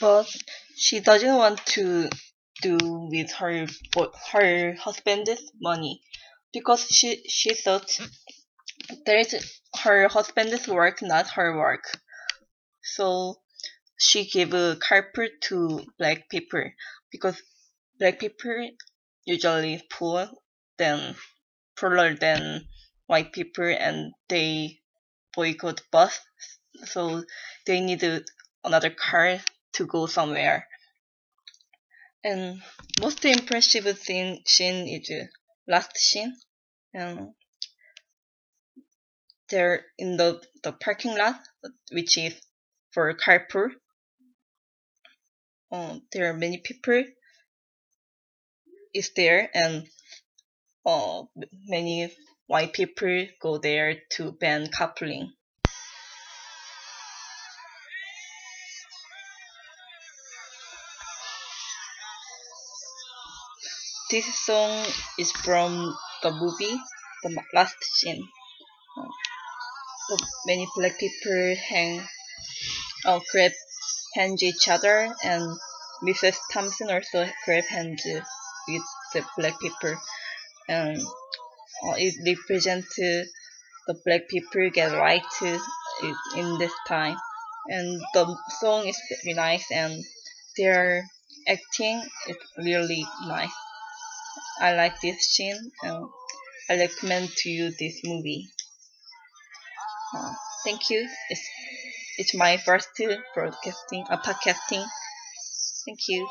but she doesn't want to do with her her husband's money because she she thought that is her husband's work, not her work. So she gave a carpet to black people because black people usually poor than poorer than white people and they boycott bus so they needed another car to go somewhere. And most impressive scene, scene is last scene and they're in the, the parking lot which is for carpool um, there are many people is there and uh, many white people go there to ban coupling. This song is from the movie The Last Scene. Many black people hang, uh, grab hands each other, and Mrs. Thompson also grab hands with the black people, and uh, it represents the black people get right in this time, and the song is very nice, and their acting is really nice. I like this scene, I recommend to you this movie. Uh, thank you. It's it's my first broadcasting, uh, podcasting. Thank you.